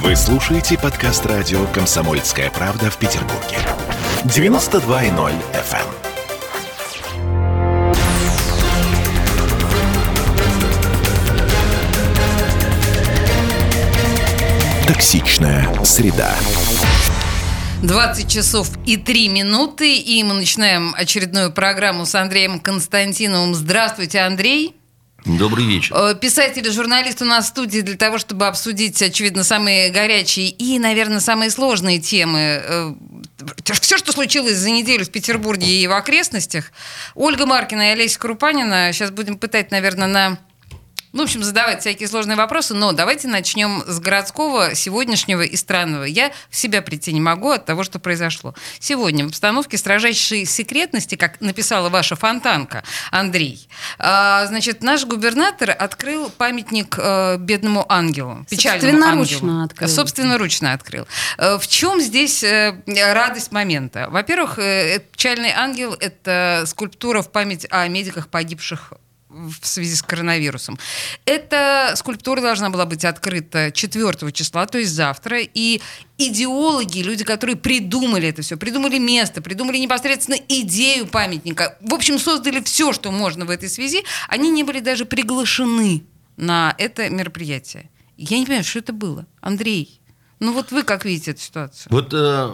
Вы слушаете подкаст радио «Комсомольская правда» в Петербурге. 92.0 FM. Токсичная среда. 20 часов и 3 минуты, и мы начинаем очередную программу с Андреем Константиновым. Здравствуйте, Андрей. Добрый вечер. Э, Писатель и журналист у нас в студии для того, чтобы обсудить, очевидно, самые горячие и, наверное, самые сложные темы. Э, Все, что случилось за неделю в Петербурге и в окрестностях. Ольга Маркина и Олеся Крупанина. Сейчас будем пытать, наверное, на ну, в общем, задавать всякие сложные вопросы, но давайте начнем с городского, сегодняшнего и странного. Я в себя прийти не могу от того, что произошло. Сегодня в обстановке строжайшей секретности, как написала ваша фонтанка, Андрей, а, значит, наш губернатор открыл памятник э, бедному ангелу, печальному ангелу. открыл. Собственноручно открыл. Э, В чем здесь э, радость момента? Во-первых, печальный ангел – это скульптура в память о медиках, погибших в связи с коронавирусом. Эта скульптура должна была быть открыта 4 числа, то есть завтра. И идеологи, люди, которые придумали это все, придумали место, придумали непосредственно идею памятника, в общем, создали все, что можно в этой связи, они не были даже приглашены на это мероприятие. Я не понимаю, что это было. Андрей, ну вот вы как видите эту ситуацию? Вот э,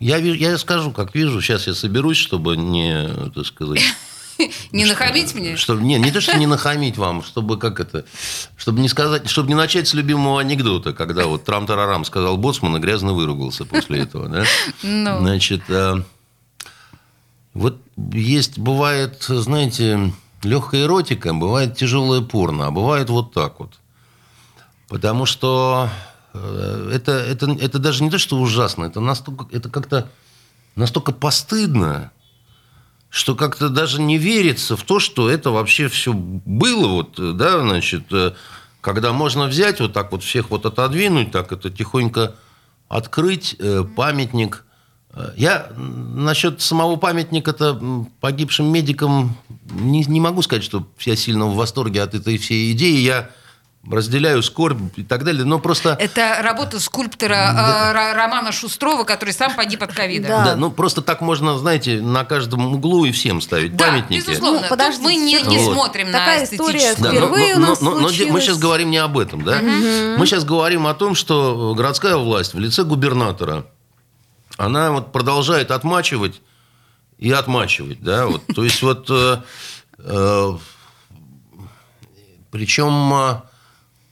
я, я скажу, как вижу. Сейчас я соберусь, чтобы не, так сказать... Не нахамить мне? Чтобы, не, не то, что не нахамить вам, чтобы как это, чтобы не сказать, чтобы не начать с любимого анекдота, когда вот трам-тарарам сказал боцман и грязно выругался после этого, да? Ну. Значит, э, вот есть, бывает, знаете, легкая эротика, бывает тяжелое порно, а бывает вот так вот. Потому что э, это, это, это даже не то, что ужасно, это, настолько, это как-то настолько постыдно, что как-то даже не верится в то, что это вообще все было, вот, да, значит, э, когда можно взять вот так вот всех вот отодвинуть, так это тихонько открыть э, памятник. Э, Я насчет самого памятника-то погибшим медикам не, не могу сказать, что я сильно в восторге от этой всей идеи. Я разделяю скорбь и так далее, но просто... Это работа скульптора э, Ро- Романа Шустрова, который сам погиб от ковида. Да. Да, ну просто так можно, знаете, на каждом углу и всем ставить Да, памятники. безусловно. Ну, подождите, Тут мы не, не Вот. смотрим Такая на эстетическую. Да, Впервые но, у нас но- но- но де- мы сейчас говорим не об этом, да? Мы сейчас говорим о том, что городская власть в лице губернатора, она вот продолжает отмачивать и отмачивать, да? Вот, то есть вот, э, э, причем э,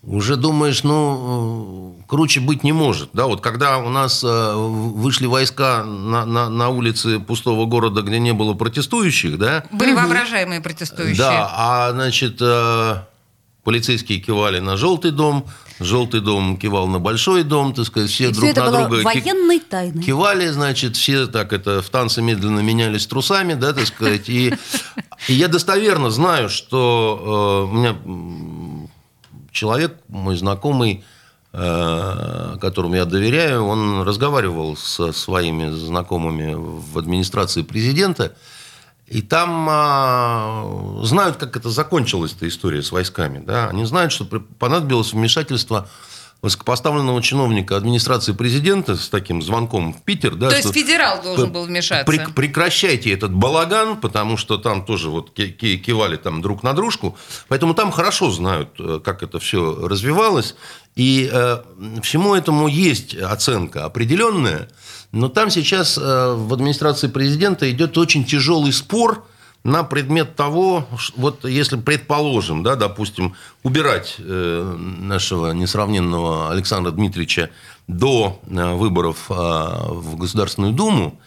уже думаешь, ну, э, круче быть не может, да? Вот когда у нас э, вышли войска на, на, на улицы пустого города, где не было протестующих, да? Были воображаемые протестующие. Да, а значит, э, полицейские кивали на желтый дом, желтый дом кивал на большой дом, так сказать, все И друг все это на было друга военной тайной. кивали, значит, все так это в танце медленно менялись трусами, да, так сказать. И, я достоверно знаю, что у меня человек, мой знакомый, э, которому я доверяю, он разговаривал со своими знакомыми в администрации президента, и там а, знают, как это закончилась эта история с войсками. Да? Они знают, что понадобилось вмешательство высокопоставленного чиновника администрации президента с таким звонком в Питер. Да, То есть федерал должен был вмешаться. прек- прекращайте этот балаган, потому что там тоже вот ки- ки- кивали там друг на дружку. Поэтому там хорошо знают, э, как это все развивалось. И э, всему этому есть оценка определенная. Но там сейчас э, в администрации президента идет очень тяжелый спор на предмет того, вот если предположим, да, допустим, убирать э, нашего несравненного Александра Дмитриевича до э, выборов э, в Государственную Думу,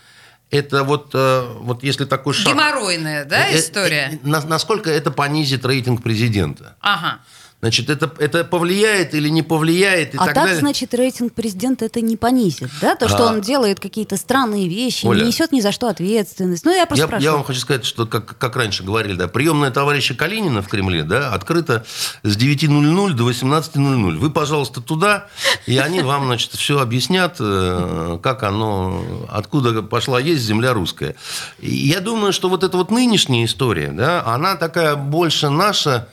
это вот, э, вот если такой шаг... Геморройная, да, история? на- насколько это понизит рейтинг президента? Ага. Значит, это, это повлияет или не повлияет и А так, так, далее? значит, рейтинг президента это не понизит, да? То, что А. он делает какие-то странные вещи, Оля. не несет ни за что ответственность. Ну, я просто Я, спрашиваю. я вам хочу сказать, что, как, как раньше говорили, да, приемная товарища Калинина в Кремле да, открыта с 9.00 до 18.00. Вы, пожалуйста, туда, и они вам, значит, все объяснят, э, как оно, откуда пошла есть земля русская. Я думаю, что вот эта вот нынешняя история, да, она такая больше наша,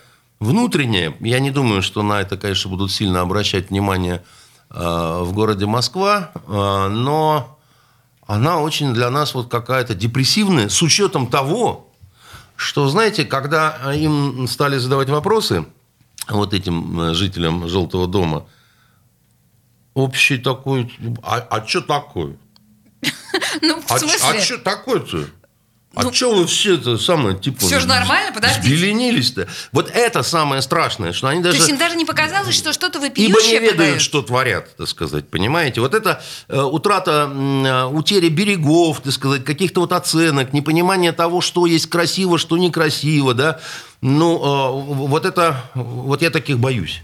внутренняя. Я не думаю, что на это, конечно, будут сильно обращать внимание э, в городе Москва, э, но она очень для нас вот какая-то депрессивная, с учетом того, что, знаете, когда им стали задавать вопросы, вот этим э, жителям Желтого дома, общий такой, а, а что такое? Ну, в А, смысле? а что такое-то? А Ну, что вы все это самое, типа... всё же нормально, подождите. Взбеленились-то. Вот это самое страшное, что они То даже... есть им даже не показалось, что что-то Ибо вопиющее не ведают, подают? что творят, так сказать, понимаете? Вот это э, утрата, э, утеря берегов, так сказать, каких-то вот оценок, непонимание того, что есть красиво, что некрасиво, да? Ну, э, вот это, вот я таких боюсь.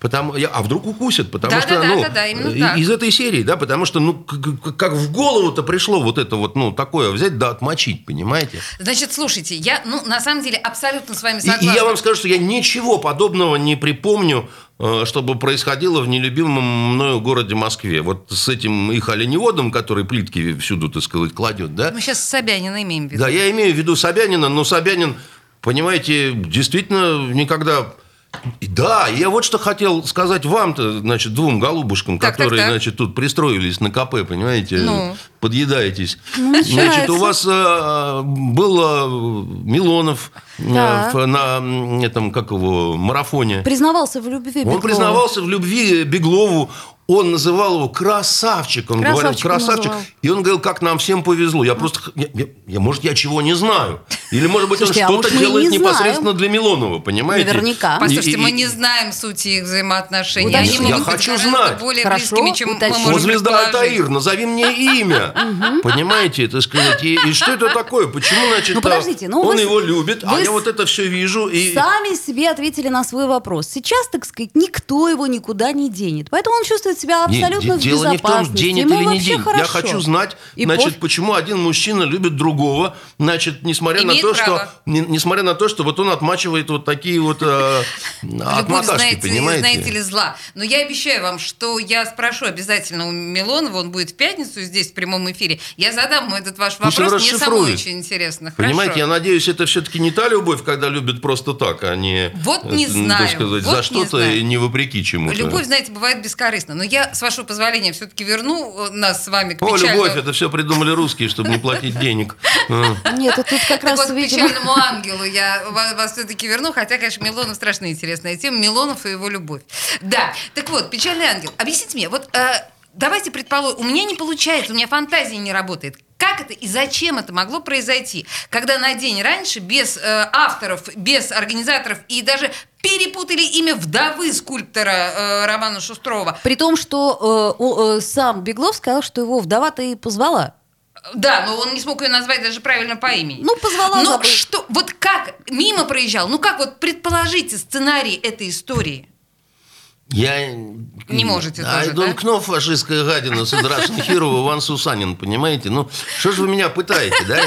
Потому, я- а вдруг укусят? Потому Да, что, да, да, ну, да, да, и- так. из этой серии, да, потому что, ну, к- к- как в голову-то пришло вот это вот, ну, такое взять да отмочить, понимаете? Значит, слушайте, я, ну, на самом деле, абсолютно с вами И, согласна. и я вам скажу, что я ничего подобного не припомню, э, чтобы происходило в нелюбимом мною городе Москве. Вот с этим их оленеводом, который плитки всюду, так сказать, кладет, да? Мы сейчас Собянина имеем в виду. Да, я имею в виду Собянина, но Собянин, понимаете, действительно никогда... Да, я вот что хотел сказать вам-то, значит, двум голубушкам, Так, так, которые, так. значит, тут пристроились на КП, понимаете, Ну. подъедаетесь. начинается. значит, у вас э, был э, Милонов э, Да. в- на этом, как его, марафоне. Признавался в любви Он Беглова. признавался в любви Беглову. Он называл его красавчик. Он говорил Красавчиком красавчик. называл. И он говорил, как нам всем повезло. Я просто, я, я- я, может, я чего не знаю. Или, может быть, Слушайте, а он может, что-то мы и делает не непосредственно для Милонова, понимаете? Наверняка. И- Послушайте, и- мы не знаем сути их взаимоотношений. Уточните. Они могут Я быть хочу гораздо знать. более Хорошо, близкими, чем мы уточните. можем звезда. Альтаир, назови мне имя. Понимаете, это сказать. И, и что это такое? Почему, значит, Ну, подождите, ну, он вы его любит, а я вот это все вижу. И... Сами себе ответили на свой вопрос. Сейчас, так сказать, никто его никуда не денет. Поэтому он чувствует себя Не, абсолютно де- в дело не в том, безопасности. Ему или не вообще денет. Я хорошо. хочу знать, И значит, пофиг. почему один мужчина любит другого, значит, несмотря Имеет на то, право. что, не- несмотря на то, что вот он отмачивает вот такие вот э, знаете, понимаете? знаете ли, зла. Но я обещаю вам, что я спрошу обязательно у Милонова, он будет в пятницу здесь в прямом эфире. Я задам ему этот ваш Пусть вопрос, мне самой очень интересно. Понимаете, я Хорошо. надеюсь, это все-таки не та любовь, когда любят просто так, а не, Вот не э, знаю, так сказать, вот за не что-то знаю. и не вопреки чему-то. Любовь, знаете, бывает бескорыстна. Но я, с вашего позволения, все-таки верну э, нас с вами к О, печальному... любовь, это все придумали русские, чтобы не платить денег. А. Нет, это тут как Так раз, вот, печальному ангелу я ва- вас все-таки верну, хотя, конечно, Милонов страшно интересная тема. Милонов и его любовь. Да, так вот, печальный ангел. Объясните мне, вот э, давайте предположим, у меня не получается, у меня фантазия не работает. Как это и зачем это могло произойти, когда на день раньше без э, авторов, без организаторов и даже перепутали имя вдовы скульптора э, Романа Шустрова? При том, что э, о, э, сам Беглов сказал, что его вдова-то и позвала. Да, но он не смог ее назвать даже правильно по имени. Ну, позвала, Но забыл. что, вот как мимо проезжал, ну как вот предположите сценарий этой истории? Я... Не можете I тоже, don't да? know, фашистская гадина, Садрашин Хирова, Иван Сусанин, понимаете? Ну, что же вы меня пытаете, да?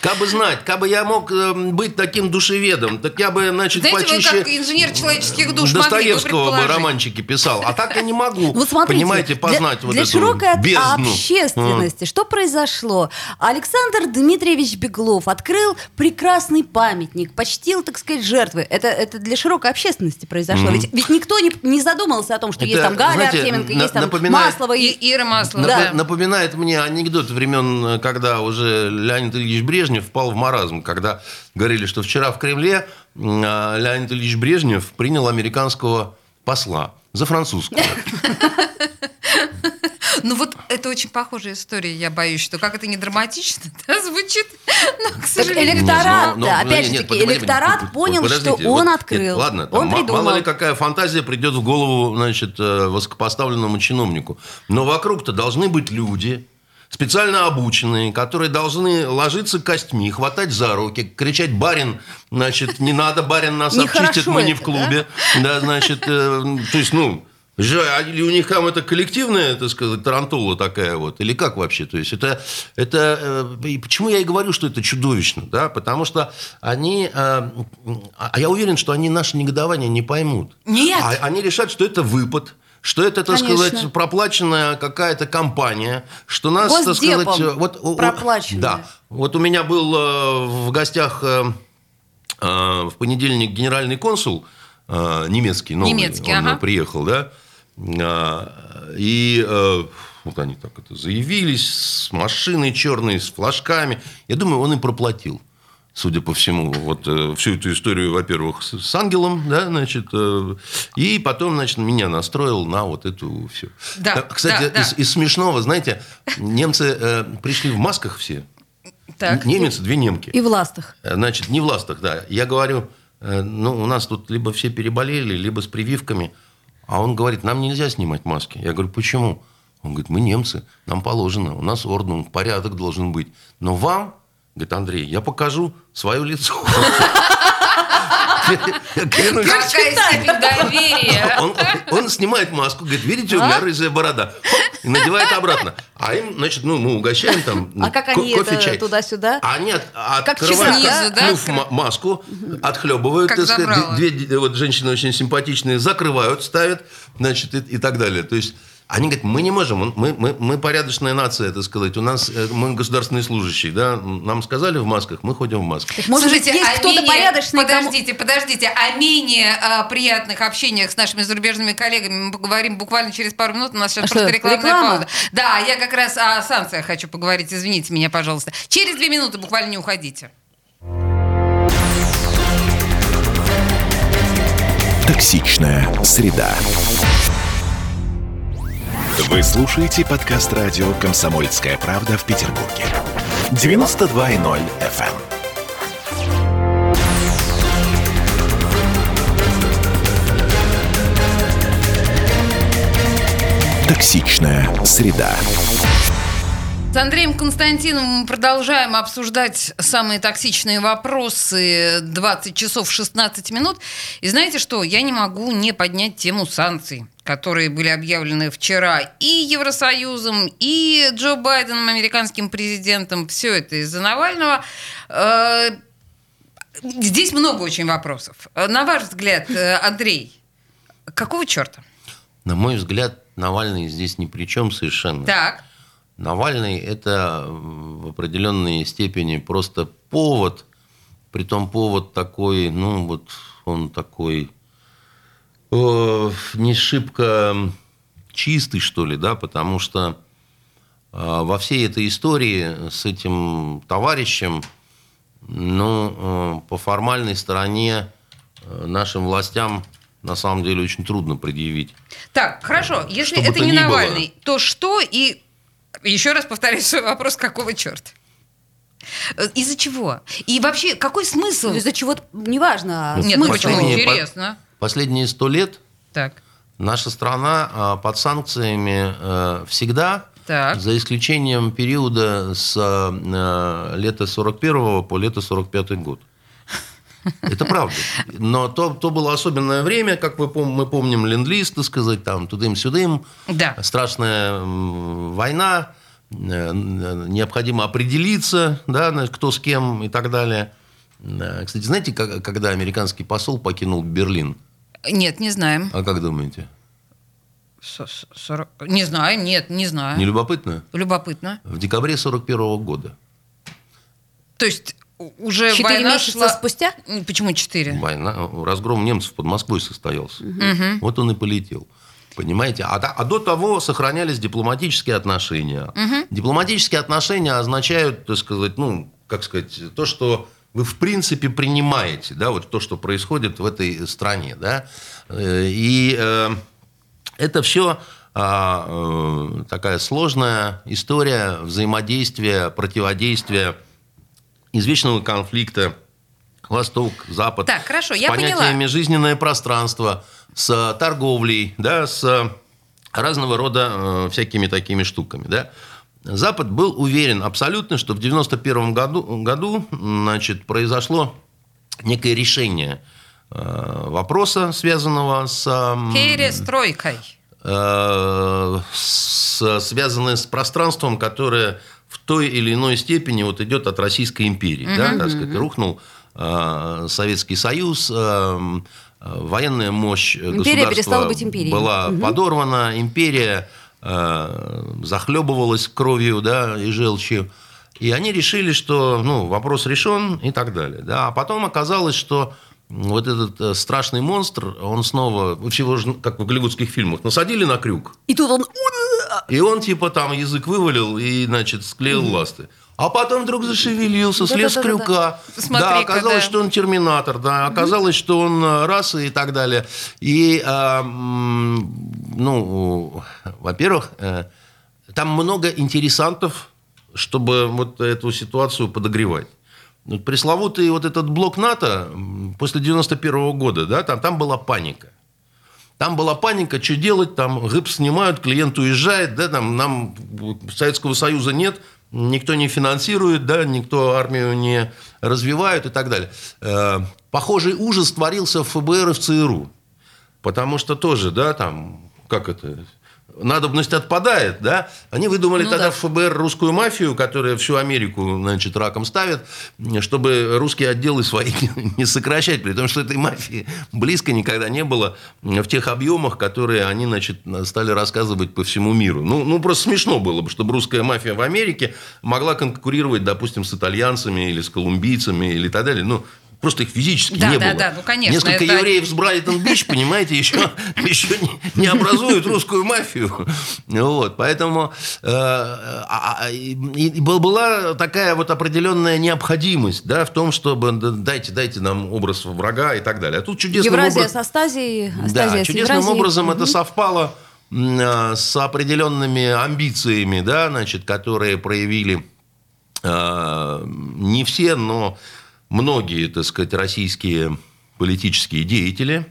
Как бы знать, как бы я мог э, быть таким душеведом, так я бы, значит, Знаете, вы почище... как инженер человеческих душ могли бы Достоевского бы романчики писал. А так я не могу, Вот смотрите, понимаете, для- познать для, вот эту широкой бездну. общественности, что произошло? Александр Дмитриевич Беглов открыл прекрасный памятник, почтил, так сказать, жертвы. Это, это для широкой общественности произошло. Ведь, ведь никто не, не задумался о том, что Это, есть там Галя знаете, Артеменко, на- есть там напоминает- Маслова. И. Ира Маслова, Нап- да. Напоминает мне анекдот времен, когда уже Леонид Ильич Брежнев впал в маразм, когда говорили, что вчера в Кремле а, Леонид Ильич Брежнев принял американского посла за французского. Ну вот это очень похожая история, я боюсь, что как это не драматично да, звучит, но, к Так сожалению... электорат, опять же нет, таки, электорат понял, что он вот, открыл, нет, ладно, он ма- придумал. мало ли какая фантазия придет в голову, значит, э, высокопоставленному чиновнику. Но вокруг-то должны быть люди, специально обученные, которые должны ложиться костьми, хватать за руки, кричать «барин», значит, не надо, барин нас обчистит, мы не в клубе. Да, значит, э, то есть, ну, или у них там это коллективная, так сказать, тарантула такая вот, или как вообще? То есть это, это э, и почему я и говорю, что это чудовищно, да, потому что они, э, а я уверен, что они наше негодование не поймут. Нет. А они решат, что это выпад, что это, так Конечно. сказать, проплаченная какая-то компания, что нас, так Госдепом сказать, э, вот, проплаченная. Да, вот у меня был в гостях в понедельник генеральный консул немецкий, новый, Немецкий, он ага. приехал, да. А, И э, вот они так это заявились с машиной черной, с флажками. Я думаю, он и проплатил судя по всему, вот э, всю эту историю, во-первых, с, ангелом, да, значит, э, и потом, значит, меня настроил на вот эту все. Да, Кстати, да, да. Из, из смешного, знаете, немцы э, пришли в масках все. Так. Немец, две немки. И в ластах. Значит, не в ластах, да. Я говорю, э, ну, у нас тут либо все переболели, либо с прививками. А он говорит, нам нельзя снимать маски. Я говорю, почему? Он говорит, мы немцы, нам положено, у нас орден, порядок должен быть. Но вам, говорит Андрей, я покажу свое лицо. Я клянусь, Какая степень доверия. он, он снимает маску, говорит, видите, у меня рыжая борода. И надевает обратно. А им, значит, ну, мы угощаем там А как ко- они кофе, это чай. туда-сюда? А Как открывают, да? маску, отхлебывают, Как так сказать, две, две- вот женщины очень симпатичные, закрывают, ставят, значит, и, и так далее. То есть они говорят, мы не можем, мы, мы, мы порядочная нация, так сказать, у нас э, мы государственные служащие, да, нам сказали в масках, мы ходим в масках. Может быть, Слушайте, есть а кто-то менее- порядочный, кому- Подождите, подождите. О менее а, приятных общениях с нашими зарубежными коллегами мы поговорим буквально через пару минут. У нас сейчас А просто что, рекламная реклама? пауза. Да, я как раз о санкциях хочу поговорить. Извините меня, пожалуйста. Через две минуты буквально не уходите. Токсичная среда. Вы слушаете подкаст радио «Комсомольская правда» в Петербурге. 92.0 FM. Токсичная среда. С Андреем Константиновым мы продолжаем обсуждать самые токсичные вопросы 20 часов 16 минут. И знаете что? Я не могу не поднять тему санкций, которые были объявлены вчера и Евросоюзом, и Джо Байденом, американским президентом. Все это из-за Навального. Э, Здесь много очень вопросов. Э, На ваш взгляд, э, Андрей, какого черта? На мой взгляд, Навальный здесь ни при чем совершенно. Так. Навальный – это в определенной степени просто повод, притом повод такой, ну вот он такой э, не шибко чистый, что ли, да, потому что э, во всей этой истории с этим товарищем, ну, э, по формальной стороне э, нашим властям на самом деле очень трудно предъявить. Так, хорошо. Если это то не ни было. Навальный, то что и... Еще раз повторяю свой вопрос, какого черта? Из-за чего? И вообще, какой смысл? Из-за чего-то, неважно. Нет, смысл. почему? Интересно. Последние сто лет Так, Наша страна а, под санкциями э, всегда, Так. за исключением периода с э, лета 41 по лето 45 год. Это правда. Но то, то было особенное время, как вы пом- мы помним, ленд-лиз, так сказать, там тудым-сюдым. Да. Страшная война, э, необходимо определиться, да, кто с кем и так далее. Кстати, знаете, когда американский посол покинул Берлин? Нет, не знаем. А как думаете? Со- со- сорок- Не знаю, нет, не знаю. Не любопытно? Любопытно. В декабре 41 года. То есть уже Четыре война месяца шла- спустя? Почему четыре? Война, разгром немцев под Москвой состоялся. Вот он и полетел. Понимаете? А, до- а до того сохранялись дипломатические отношения. Дипломатические отношения означают, так сказать, ну, как сказать, то, что вы в принципе принимаете, да, вот то, что происходит в этой стране, да. Э, И э, это все такая сложная история взаимодействия, противодействия, извечного конфликта Восток, Запад. Так, хорошо, с я понятиями поняла. жизненное пространство, с торговлей, да, с разного рода э, всякими такими штуками, да. Запад был уверен абсолютно, что в 91 году, году значит, произошло некое решение э, вопроса, связанного с... Перестройкой. э, с- связанное с пространством, которое в той или иной степени вот идет от Российской империи. Да, так сказать, рухнул э, Советский Союз, э, э, военная мощь Империя государства перестала быть империей. была подорвана, империя захлебывалась кровью да, и желчью. И они решили, что ну, вопрос решен и так далее. Да. А потом оказалось, что вот этот э, страшный монстр, он снова, вообще его же, как в голливудских фильмах, насадили на крюк, И тут он... и он типа там язык вывалил и, значит, склеил ласты. А потом вдруг зашевелился, слез с Да-да-да-да-да. крюка. Смотри-ка, да, оказалось, да. что он терминатор, да, оказалось, что он э, раса и так далее. И, м, ну, во-первых, э, там много интересантов, чтобы вот эту ситуацию подогревать. Пресловутый вот этот блок НАТО после 91 года, да, там, там была паника. Там была паника, что делать, там ГИП снимают, клиент уезжает, да, там нам Советского Союза нет, никто не финансирует, да, никто армию не развивает и так далее. Э, Похожий ужас творился в ФБР и в ЦРУ. Потому что тоже, да, там, как это, надобность отпадает, да. Они выдумали Ну тогда да. в ФБР русскую мафию, которая всю Америку, значит, раком ставит, чтобы русские отделы свои не сокращать, при том, что этой мафии близко никогда не было в тех объемах, которые они, значит, стали рассказывать по всему миру. Ну, ну просто смешно было бы, чтобы русская мафия в Америке могла конкурировать, допустим, с итальянцами или с колумбийцами или так далее. Ну, Просто их физически Да, не да, было. да, ну, конечно, Несколько это- евреев с Брайтон-Бич, понимаете, еще, еще не, не образуют русскую мафию. Вот, поэтому э, а- а- и- и был- была такая вот определенная необходимость да, в том, чтобы да, дайте, дайте нам образ врага и так далее. А тут чудесным Евразия образом... с Астазией, Да, Астазия с чудесным Евразией. образом это Мгм. совпало а, с определенными амбициями, да, значит, которые проявили а, не все, но многие, так сказать, российские политические деятели,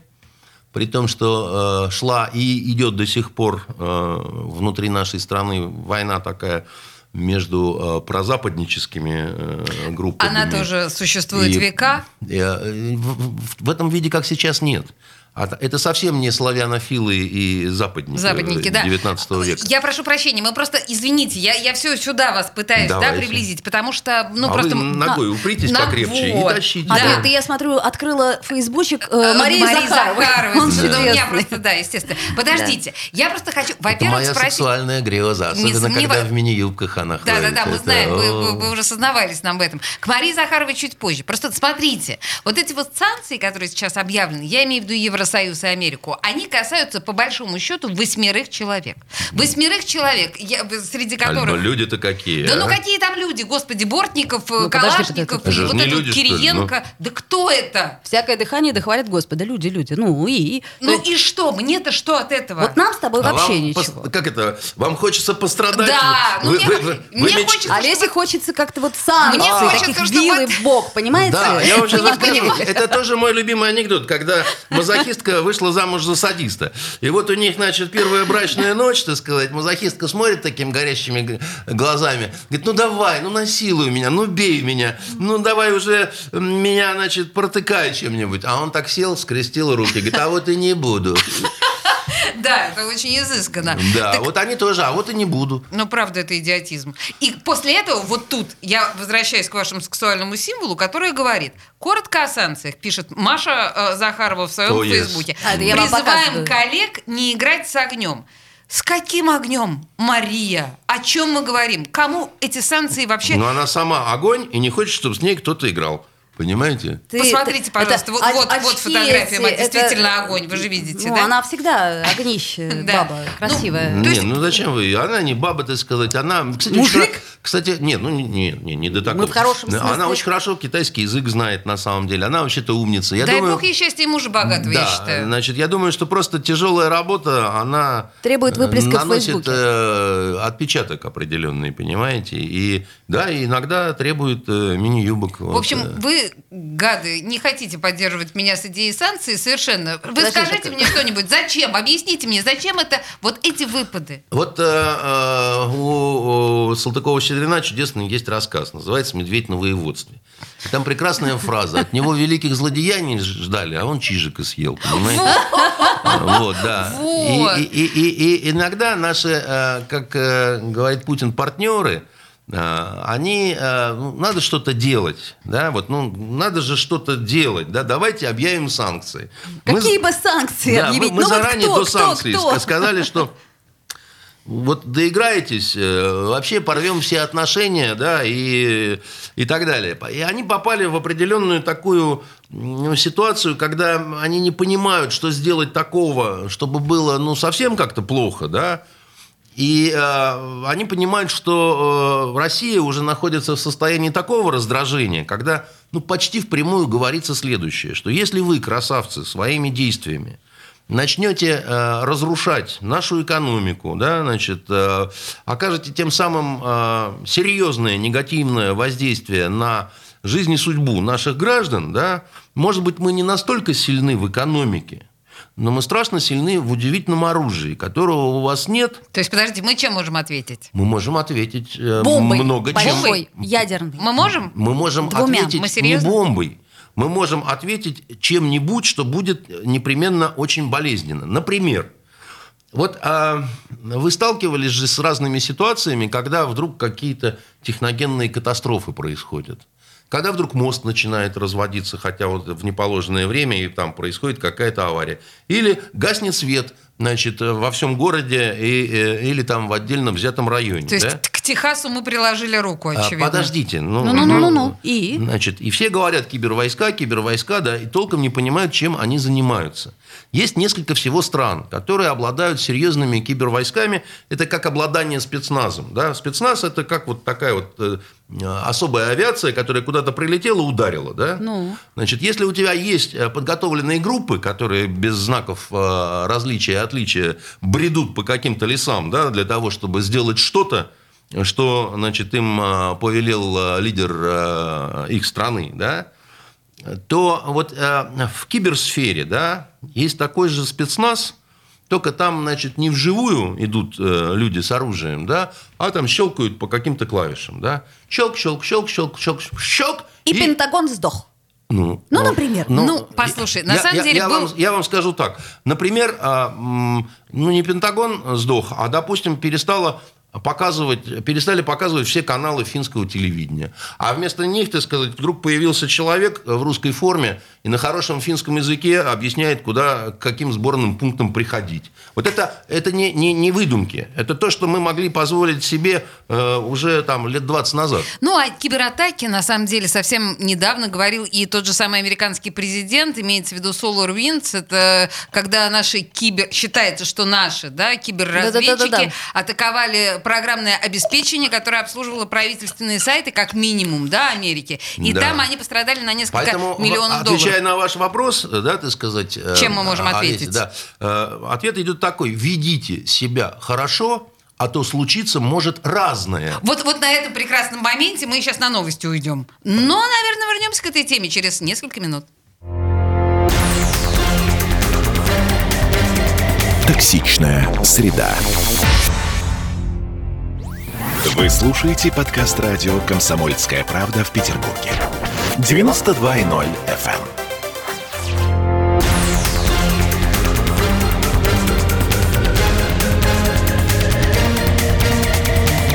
при том, что э, шла и идет до сих пор э, внутри нашей страны война такая между э, прозападническими э, группами. Она тоже существует И- века. э, В, в- в этом виде, как сейчас, нет. А Это совсем не славянофилы и западники, Западники, да. 19 века. Я прошу прощения, мы просто, извините, я, я все сюда вас пытаюсь да, приблизить, потому что, ну, а просто... вы ногой упритесь на- покрепче вот. и тащите. А Да. ты, я смотрю, открыла фейсбучик э, Э, Марии, Марии Захаровой. Захаровой. Он Слушай, ну, у меня чудесный. просто, да, естественно. Подождите, я просто хочу, Это во-первых, моя спросить... сексуальная греза, Не особенно когда сомневаюсь. в мини-юбках она Да, да, ходит. да, мы Это, знаем, вы, вы- вы уже сознавались нам в этом. К Марии Захаровой чуть позже. Просто смотрите, вот эти вот санкции, которые сейчас объявлены, я имею в виду Евросоюз и Америку, они касаются, по большому счету, восьмерых человек. Восьмерых человек, я- среди Аль, ну которых... люди-то какие, Да а? ну какие там люди, господи, Бортников, Ну, Калашников, подожди. и вот этот люди, что ли, ну? Кириенко. Да кто это? Всякое дыхание да хвалят Господа. Люди, люди. Ну и... Ну и что? Мне-то что от этого? Вот нам с тобой А вообще ничего. пос- Как это? Вам хочется пострадать? Да, ну Вы- мне- вы- вы- мне вы меч- хочется- А Лесе хочется как-то вот санкции, Мне хочется, таких чтобы вилы в бок, понимаете? Да, я вам сейчас Вы не расскажу. понимаете. Это тоже мой любимый анекдот, когда мазохистка вышла замуж за садиста. И вот у них, значит, первая брачная ночь, так сказать, мазохистка смотрит такими горящими глазами, говорит, ну давай, ну насилуй меня, ну бей меня, ну давай уже меня, значит, протыкай чем-нибудь. А он так сел, скрестил руки, говорит, а вот и не буду. Да, это очень изысканно. Да, Так вот они тоже, а вот и не буду. Ну, правда, это идиотизм. И после этого, вот тут, я возвращаюсь к вашему сексуальному символу, который говорит, коротко о санкциях, пишет Маша э, Захарова в своем Oh, yes. фейсбуке. А, Призываем коллег не играть с огнем. С каким огнем, Мария? О чем мы говорим? Кому эти санкции вообще? Но она сама огонь и не хочет, чтобы с ней кто-то играл. Понимаете? Ты- Посмотрите, пожалуйста, это вот, вот, вот фотография, эти, мать, это- действительно огонь, вы же видите, Ну, да? она всегда огнище, баба, Ну, красивая. То Не, есть- ну зачем вы? Она не баба, так сказать. Она, кстати, Мужик? очень Кстати, нет, ну не, не, не, до такого. в хорошем смысле. Она очень хорошо китайский язык знает на самом деле. Она вообще-то умница. Я Дай думаю, бог ей счастья и мужа богатого, да, я считаю. значит, я думаю, что просто тяжелая работа, она Требует э, выплеска в наносит Фейсбуке. э, отпечаток определенный, понимаете? И да, иногда требует э, мини-юбок. В общем, вы, гады, не хотите поддерживать меня с идеей санкций совершенно. Вы Подожди, скажите мне что-нибудь, зачем? Объясните мне, зачем это вот эти выпады? Вот э, э, у, Салтыкова-Щедрина чудесный есть рассказ, называется «Медведь на воеводстве». И там прекрасная фраза. От него великих злодеяний ждали, а он чижика съел, понимаете? Вот, да. Вот. И, и- и- и иногда наши, э, как э, говорит Путин, партнеры, э, они, э, ну, надо что-то делать, да, вот, ну, надо же что-то делать, да, давайте объявим санкции. Мы Какие бы санкции да, объявить? мы, мы Ну вот заранее кто, до кто, санкций кто? ска- сказали, что вот доиграетесь, э, вообще порвем все отношения, да, и, и так далее. И они попали в определенную такую ситуацию, когда они не понимают, что сделать такого, чтобы было ну, совсем как-то плохо, да, и э, они понимают, что э, Россия уже находится в состоянии такого раздражения, когда ну, почти впрямую говорится следующее, что если вы, красавцы, своими действиями начнете э, разрушать нашу экономику, да, значит, э, окажете тем самым э, серьезное негативное воздействие на жизнь и судьбу наших граждан, да, может быть, мы не настолько сильны в экономике, но мы страшно сильны в удивительном оружии, которого у вас нет. То есть, подождите, мы чем можем ответить? Мы можем ответить э, Бомбой. много чем. Большой, ядерный. Мы можем? Мы можем Двумя. ответить Мы не бомбой. Мы можем ответить чем-нибудь, что будет непременно очень болезненно. Например, вот а, вы сталкивались же с разными ситуациями, когда вдруг какие-то техногенные катастрофы происходят. Когда вдруг мост начинает разводиться, хотя вот в неположенное время, и там происходит какая-то авария. Или гаснет свет, значит, во всем городе и, э, или там в отдельно взятом районе. То есть да? к Техасу мы приложили руку, А, очевидно. Подождите. Ну, Ну-ну-ну-ну-ну. И? Значит, и все говорят кибервойска, кибервойска, да, и толком не понимают, чем они занимаются. Есть несколько всего стран, которые обладают серьезными кибервойсками. Это как обладание спецназом. Да? Спецназ – это как вот такая вот э, особая авиация, которая куда-то прилетела, ударила. Да? Ну. Значит, если у тебя есть э, подготовленные группы, которые без знаков э, различия и отличия бредут по каким-то лесам да, для того, чтобы сделать что-то, что значит, им э, повелел э, лидер э, их страны, да, то вот э, в киберсфере да, есть такой же спецназ, только там, значит, не вживую идут э, люди с оружием, да, а там щелкают по каким-то клавишам, да. Щелк, щелк, щелк, щелк, щелк, щелк. И Пентагон сдох. Ну, Ну, например. Ну, послушай, на я- самом я- деле я, был- вам, я вам скажу так. Например, а, ну не Пентагон сдох, а, допустим, перестала показывать, перестали показывать все каналы финского телевидения. А вместо них, так сказать, вдруг появился человек в русской форме и на хорошем финском языке объясняет, куда, к каким сборным пунктам приходить. Вот это, это не, не, не выдумки. Это то, что мы могли позволить себе э, уже там, лет 20 назад. Ну, а кибератаки, на самом деле, совсем недавно говорил и тот же самый американский президент, имеется в виду SolarWinds, это когда наши кибер... Считается, что наши, да, киберразведчики атаковали программное обеспечение, которое обслуживало правительственные сайты, как минимум, да, Америки. И Да. там они пострадали на несколько Поэтому, миллионов отвечая на ваш вопрос, да, так сказать... э, Чем мы можем Олеся, ответить? да, э, ответ идет такой. Ведите себя хорошо, а то случиться может разное. Вот, вот на этом прекрасном моменте мы сейчас на новости уйдем. Но, наверное, вернемся к этой теме через несколько минут. Токсичная среда. Вы слушаете подкаст радио «Комсомольская правда» в Петербурге. 92.0 FM.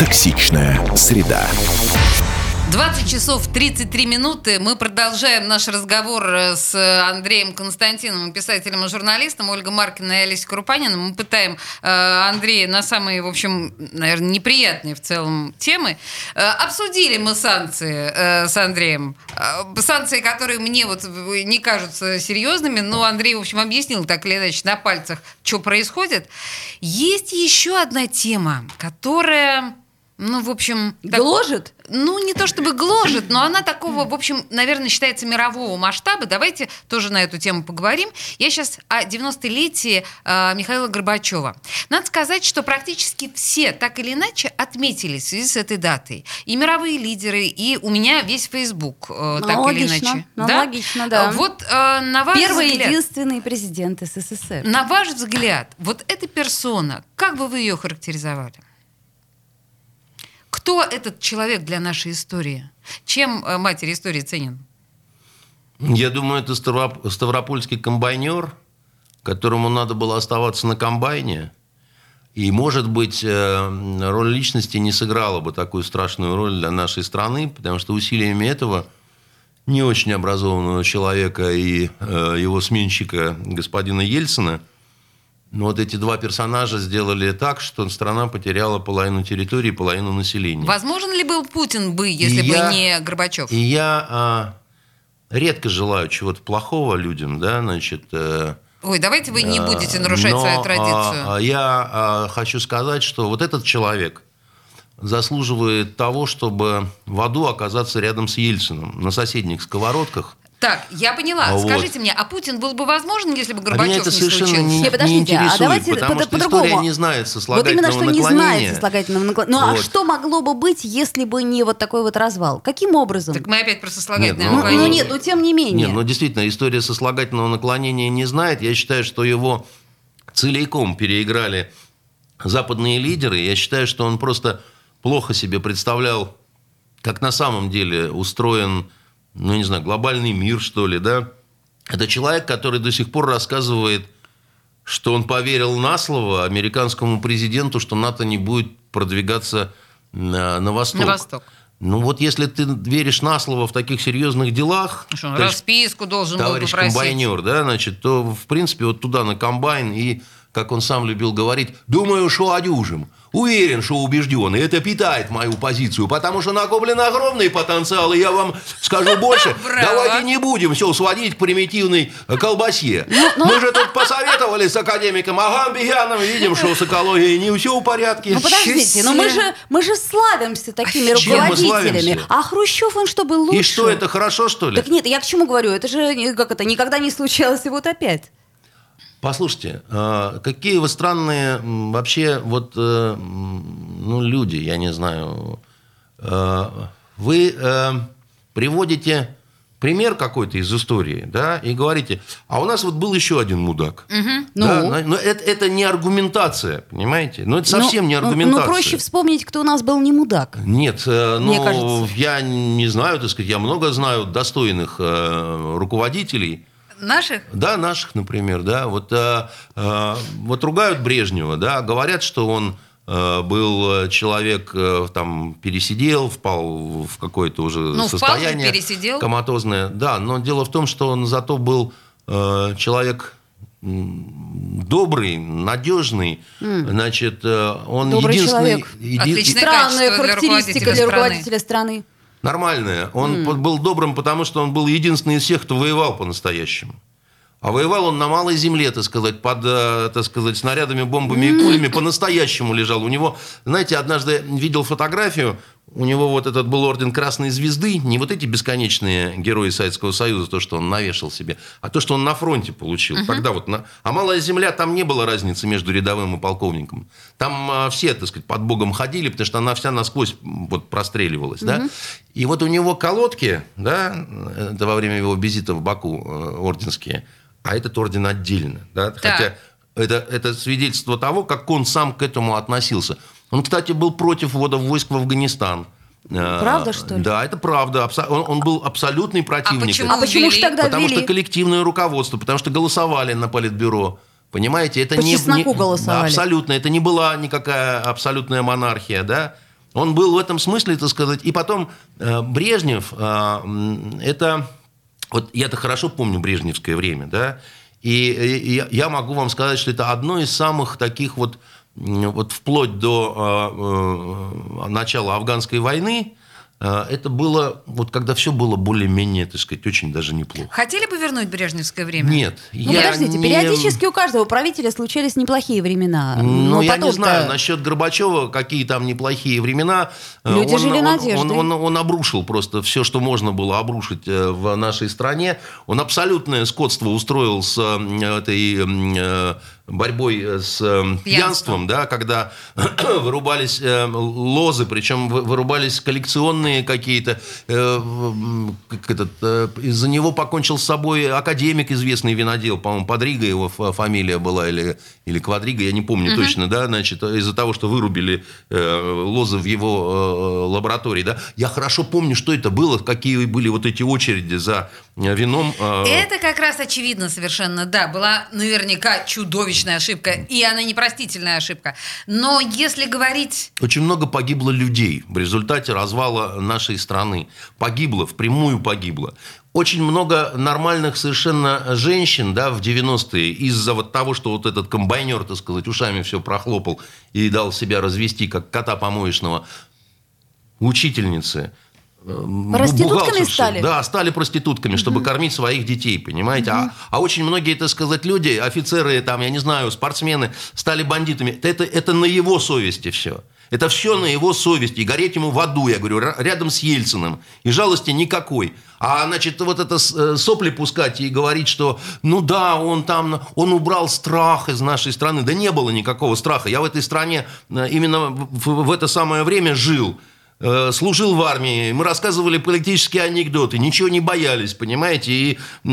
Токсичная среда. 20 часов 33 минуты. Мы продолжаем наш разговор э, с Андреем Константиновым, писателем и журналистом, Ольга Маркина и Олесей Крупаниным. Мы пытаем э, Андрея на самые, в общем, наверное, неприятные в целом темы. Э, обсудили мы санкции э, с Андреем. Э, санкции, которые мне вот не кажутся серьезными, но Андрей, в общем, объяснил так или иначе на пальцах, что происходит. Есть еще одна тема, которая... Ну, в общем... так- Гложет? ну, не то чтобы гложет, но она такого, в общем, наверное, считается мирового масштаба. Давайте тоже на эту тему поговорим. Я сейчас о 90-летии э, Михаила Горбачева. Надо сказать, что практически все так или иначе отметились в связи с этой датой. И мировые лидеры, и у меня весь Facebook э, так или иначе. Ну, логично, да. Э, Вот э, на ваш Первый взгляд, единственный президент СССР. на ваш взгляд, вот эта персона, как бы вы ее характеризовали? Кто этот человек для нашей истории? Чем э, матери истории ценен? Я думаю, это ставроп- ставропольский комбайнер, которому надо было оставаться на комбайне. И, может быть, э, роль личности не сыграла бы такую страшную роль для нашей страны, потому что усилиями этого не очень образованного человека и э, его сменщика господина Ельцина, но вот эти два персонажа сделали так, что страна потеряла половину территории, половину населения. Возможен ли был Путин бы, если И бы я- не Горбачев? И я а, редко желаю чего-то плохого людям, да, значит... э, Ой, давайте вы не будете нарушать но, свою а, традицию. а, Я а, хочу сказать, что вот этот человек заслуживает того, чтобы в аду оказаться рядом с Ельциным на соседних сковородках. Так, я поняла. А вот. Скажите мне, а Путин был бы возможен, если бы А меня Горбачев это не совершенно случился? не, Не, не подождите, а интересует, давайте потому по- что по-другому. история не знает Вот сослагательного именно что не наклонения. знает сослагательного наклонения. Ну а Вот. что могло бы быть, если бы не вот такой вот развал? Каким образом? Так мы опять про сослагательное Нет, ну, наклонение. ну нет, ну тем не менее. Нет, ну действительно, история сослагательного наклонения не знает. Я считаю, что его целиком переиграли западные лидеры. Я считаю, что он просто плохо себе представлял, как на самом деле устроен, ну, не знаю, глобальный мир, что ли, да? Это человек, который до сих пор рассказывает, что он поверил на слово американскому президенту, что НАТО не будет продвигаться на, на восток. На восток. Ну вот если ты веришь на слово в таких серьезных делах, Что он товарищ- расписку должен был товарищ попросить. комбайнер, да, значит, то, в принципе, вот туда на комбайн и, как он сам любил говорить, думаю, что одюжим. Уверен, что убежден, и это питает мою позицию, потому что накоплен огромный потенциал, и я вам скажу больше, давайте не будем все сводить к примитивной э, колбасе. Ну, Мы же тут посоветовали с академиком Агамбияном, видим, что с экологией не все в порядке. Ну подождите, но мы же, мы же славимся такими мы руководителями. А Хрущев, он что, был лучше? И что, это хорошо, что ли? Так нет, я к чему говорю? Это же не- как это никогда не случалось, и вот опять. Послушайте, э, какие вы странные вообще вот э, ну люди, я не знаю. Э, Вы э, приводите пример какой-то из истории, да, и говорите, а у нас вот был еще один мудак. Ну? Да, но- но это, это не аргументация, понимаете? Ну это совсем Ну, не ну, аргументация. Ну, проще вспомнить, кто у нас был не мудак. Нет, э, Мне ну, кажется. я не знаю, так сказать, я много знаю достойных э, руководителей, Наших? да, наших, например, да. Вот, э, э, вот ругают Брежнева, да, говорят, что он э, был человек, там, пересидел, впал в какое-то уже Ну, впал состояние пересидел. коматозное. Да, но дело в том, что он зато был э, человек добрый, надежный, значит, э, он Добрый единственный... человек. еди- Странная качество для характеристика руководителя для страны. руководителя страны. Нормальное. Он под- был добрым, потому что он был единственный из всех, кто воевал по-настоящему. А воевал он на малой земле, так сказать, под, э, так сказать, снарядами, бомбами и пулями, по-настоящему лежал. У него, знаете, однажды видел фотографию, у него вот этот был орден Красной Звезды, не вот эти бесконечные герои Советского Союза, то, что он навешал себе, а то, что он на фронте получил. Тогда вот на... А малая земля, там не было разницы между рядовым и полковником. Там э, все, так сказать, под Богом ходили, потому что она вся насквозь вот простреливалась, да. И вот у него колодки, да, это во время его визита в Баку э, орденские, а этот орден отдельно, да, хотя это, это свидетельство того, как он сам к этому относился. Он, кстати, был против ввода войск в Афганистан. Э, Правда, что ли? Да, это правда. Он, он был абсолютный противник. почему? А почему же ввели? тогда Потому ввели? что коллективное руководство, потому что голосовали на политбюро. Понимаете, это По не, не- голосовали. Да, абсолютно, это не была никакая абсолютная монархия, да. Он был в этом смысле, так сказать. И потом э, Брежнев, э, это вот я-то хорошо помню брежневское время, да. И, и я- я могу вам сказать, что это одно из самых таких вот вот вплоть до э, э, начала афганской войны. э, Это было, вот когда все было более-менее, так сказать, очень даже неплохо. Хотели бы вернуть брежневское время? Нет, Ну, я подождите, не- периодически у каждого правителя случались неплохие времена. Ну, Но я не знаю, насчет Горбачева, какие там неплохие времена. Э, Люди он, жили он- надеждой. Он, он- он обрушил просто все, что можно было обрушить в нашей стране. Он абсолютное скотство устроил с этой борьбой с э, пьянством, да, когда вырубались э, лозы, причем вы- вырубались коллекционные какие-то. э, этот, э, из-за него покончил с собой академик, известный винодел, по-моему, Подрига его фа- фамилия была, или, или Квадрига, я не помню точно, да, значит, из-за того, что вырубили э, лозы в его э, лаборатории, да. Я хорошо помню, что это было, какие были вот эти очереди за э, вином. э, Это как раз очевидно совершенно, да, была наверняка чудовищная ошибка, и она непростительная ошибка. Но если говорить... Очень много погибло людей в результате развала нашей страны. Погибло, впрямую погибло. Очень много нормальных совершенно женщин да, в 90-е из-за вот того, что вот этот комбайнер, так сказать, ушами все прохлопал и дал себя развести, как кота помоечного, учительницы, Проститутками стали? Да, стали проститутками, чтобы кормить своих детей, понимаете? А, а очень многие, так сказать, люди, офицеры, там, я не знаю, спортсмены, стали бандитами. Это, это на его совести все. Это все на его совести. И гореть ему в аду, я говорю, рядом с Ельциным. И жалости никакой. А, значит, вот это э, сопли пускать и говорить, что, ну да, он там, он убрал страх из нашей страны. Да не было никакого страха. Я в этой стране э, именно в, в это самое время жил служил в армии, мы рассказывали политические анекдоты, ничего не боялись, понимаете, и э,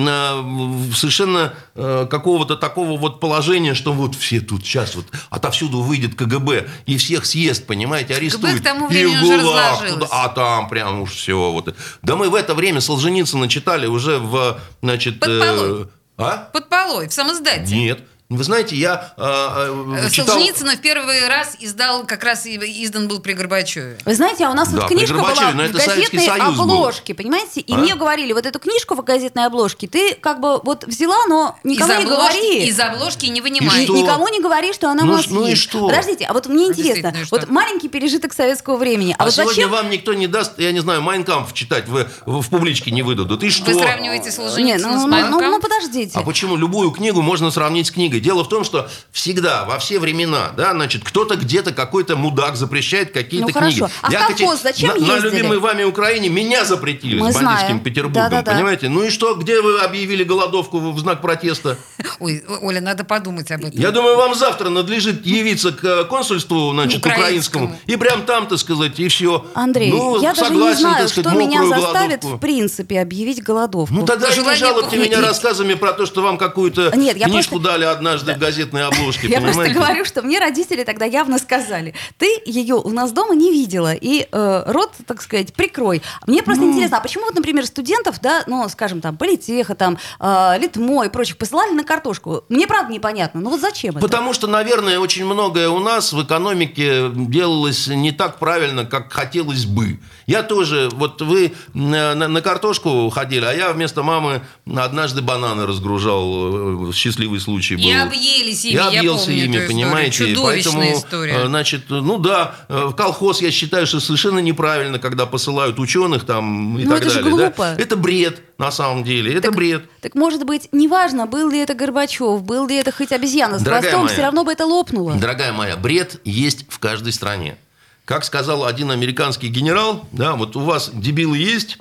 совершенно э, какого-то такого вот положения, что вот все тут сейчас вот отовсюду выйдет КГБ и всех съест, понимаете, арестует. к тому И времени в уже ГУЛАГ туда, а там прям уж все вот. Да мы в это время Солженицына читали уже в, значит... Под полой. а? Под полой, в самоздате. Нет. Вы знаете, я э, э, Э, читал... Солженицына в первый раз издал, как раз и издан был при Горбачеве. Вы знаете, а у нас Да, вот книжка была в газетной Союз был. обложке, понимаете? И А? мне говорили, вот эту книжку в газетной обложке ты как бы вот взяла, но никому из, не обложки, говори. из обложки не И вынимай. что? Никому не говори, что она Ну у нас ну и есть. что? Подождите, а вот мне А интересно, и что? вот маленький пережиток советского времени, а, А, вот сегодня зачем... вам никто не даст, я не знаю, Майнкамп читать в, в, в публичке не выдадут. И что? Вы сравниваете Солженицына ну, с ну, Майнком? ну, ну, подождите. А почему любую книгу можно сравнить с книгой? Дело в том, что всегда, во все времена, да, значит, кто-то где-то, какой-то мудак запрещает какие-то Ну, книги. хорошо. А в Я, колхоз зачем на, на ездили? любимой вами Украине меня запретили Мы с бандитским. Петербургом, Да-да-да. понимаете? Ну и что, где вы объявили голодовку в знак протеста? Ой, Оля, надо подумать об этом. Я думаю, вам завтра надлежит явиться к э, консульству, значит, Украинскому. украинскому, и прям там-то сказать, и все. Андрей, ну, я даже не согласен, знаю, сказать, что меня заставит голодовку. в принципе объявить голодовку. Ну тогда не жалуйте меня рассказами про то, что вам какую-то книжку просто- дали однажды в газетной обложке, Я просто говорю, что мне родители тогда явно сказали, ты ее у нас дома не видела, и э, рот, так сказать, прикрой. Мне просто Ну. интересно, а почему вот, например, студентов, да, ну, скажем, там, политеха, там, э, Литмо и прочих посылали на картошку? Мне правда непонятно, ну вот зачем это? Потому что, наверное, очень многое у нас в экономике делалось не так правильно, как хотелось бы. Я тоже, вот вы на, на- на картошку ходили, а я вместо мамы однажды бананы разгружал. э, Счастливый случай был. И объелись ими, Я я объелся помню ими, эту историю. понимаете? Чудовищная Поэтому, история. э, значит, ну да, э, в колхоз я считаю, что совершенно неправильно, когда посылают ученых там и Ну, так это же далее. да. глупо. Это бред, на самом деле. Это так, бред. Так может быть, неважно, был ли это Горбачев, был ли это хоть обезьяна с Дорогая хвостом, моя, все равно бы это лопнуло. Дорогая моя, бред есть в каждой стране. Как сказал один американский генерал, да, вот у вас дебилы есть?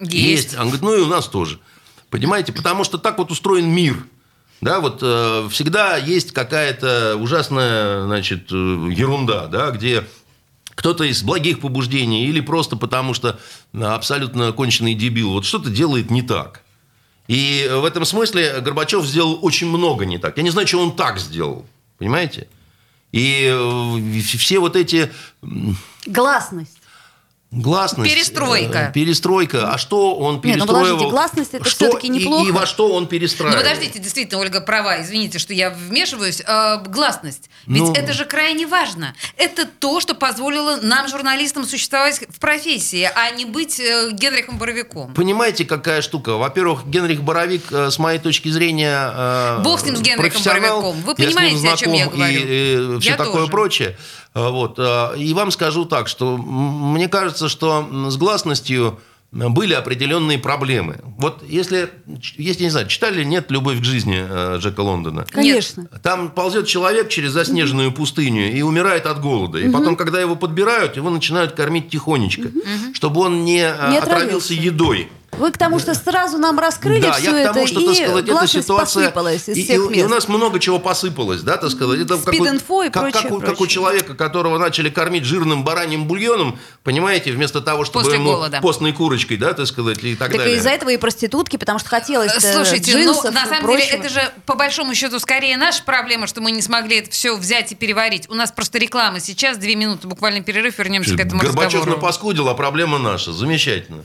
Есть. Он говорит, ну и у нас тоже. Понимаете, потому что так вот устроен мир. Да, вот э, всегда есть какая-то ужасная, значит, э, ерунда, да, где кто-то из благих побуждений или просто потому что абсолютно конченый дебил вот что-то делает не так. И в этом смысле Горбачев сделал очень много не так. Я не знаю, что он так сделал. Понимаете? И э, все вот эти Гласность. Гласность... Перестройка. э, Перестройка. А что он Не, ну перестроил? подождите, гласность это Что всё-таки и- неплохо. И, во что он Ну, перестраивал? подождите, действительно, Ольга права. Извините, что я вмешиваюсь. Э, гласность. Ведь Ну. это же крайне важно. Это то, что позволило нам, журналистам, существовать в профессии, а не быть э, Генрихом Боровиком. Понимаете, какая штука? Во-первых, Генрих Боровик, э, с моей точки зрения, э, Бог с ним, с Генрихом профессионал. Боровиком. Вы Я с ним понимаете, о чем я знаком, говорю? И, э, все Я такое тоже. прочее. Э, Вот. э, И вам скажу так, что мне кажется, что с гласностью были определенные проблемы. Вот если, если не знаю, читали нет «Любовь к жизни» э, Джека Лондона? Конечно. Там ползет человек через заснеженную пустыню и умирает от голода. И потом, когда его подбирают, его начинают кормить тихонечко, чтобы он не, э, Не отравился отравился. едой. Вы к тому, что сразу нам раскрыли Да, все я к тому, это, что, и так сказать, эта ситуация... посыпалась из и, всех и- и мест. у нас много чего посыпалось, да, так сказать. Это как, и как, прочее, как у, как у прочее. человека, которого начали кормить жирным бараньим бульоном, понимаете, вместо того, чтобы После ему голода. постной курочкой, да, так сказать, и так, Так и далее. из-за этого и проститутки, потому что хотелось Слушайте, джинсов ну, на самом деле, прочего. это же, по большому счету, скорее наша проблема, что мы не смогли это все взять и переварить. У нас просто реклама сейчас, две минуты, буквально перерыв, вернемся к этому Горбачев разговору. напаскудил, а проблема наша. Замечательно.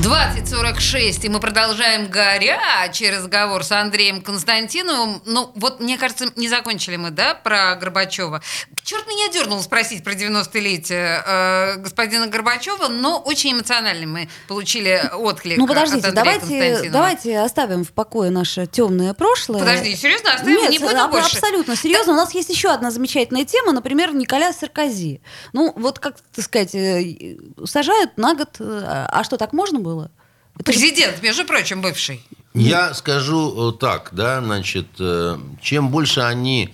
20.46, и мы продолжаем горячий разговор с Андреем Константиновым. Ну, вот, мне кажется, не закончили мы, да, про Горбачева. Черт меня дернул спросить про 90-летие э, господина Горбачева, но очень эмоционально мы получили отклик Ну от подождите, Андрея давайте, давайте оставим в покое наше темное прошлое. Подожди, серьезно, оставим? Нет, не буду аб- больше? абсолютно серьезно. У нас есть еще одна замечательная тема, например, Николя Саркози. Ну, вот как так сказать, э, сажают на год. э, А что, так можно было? Это же- Президент, между прочим, бывший. Я скажу э, так, да, значит, э, чем больше они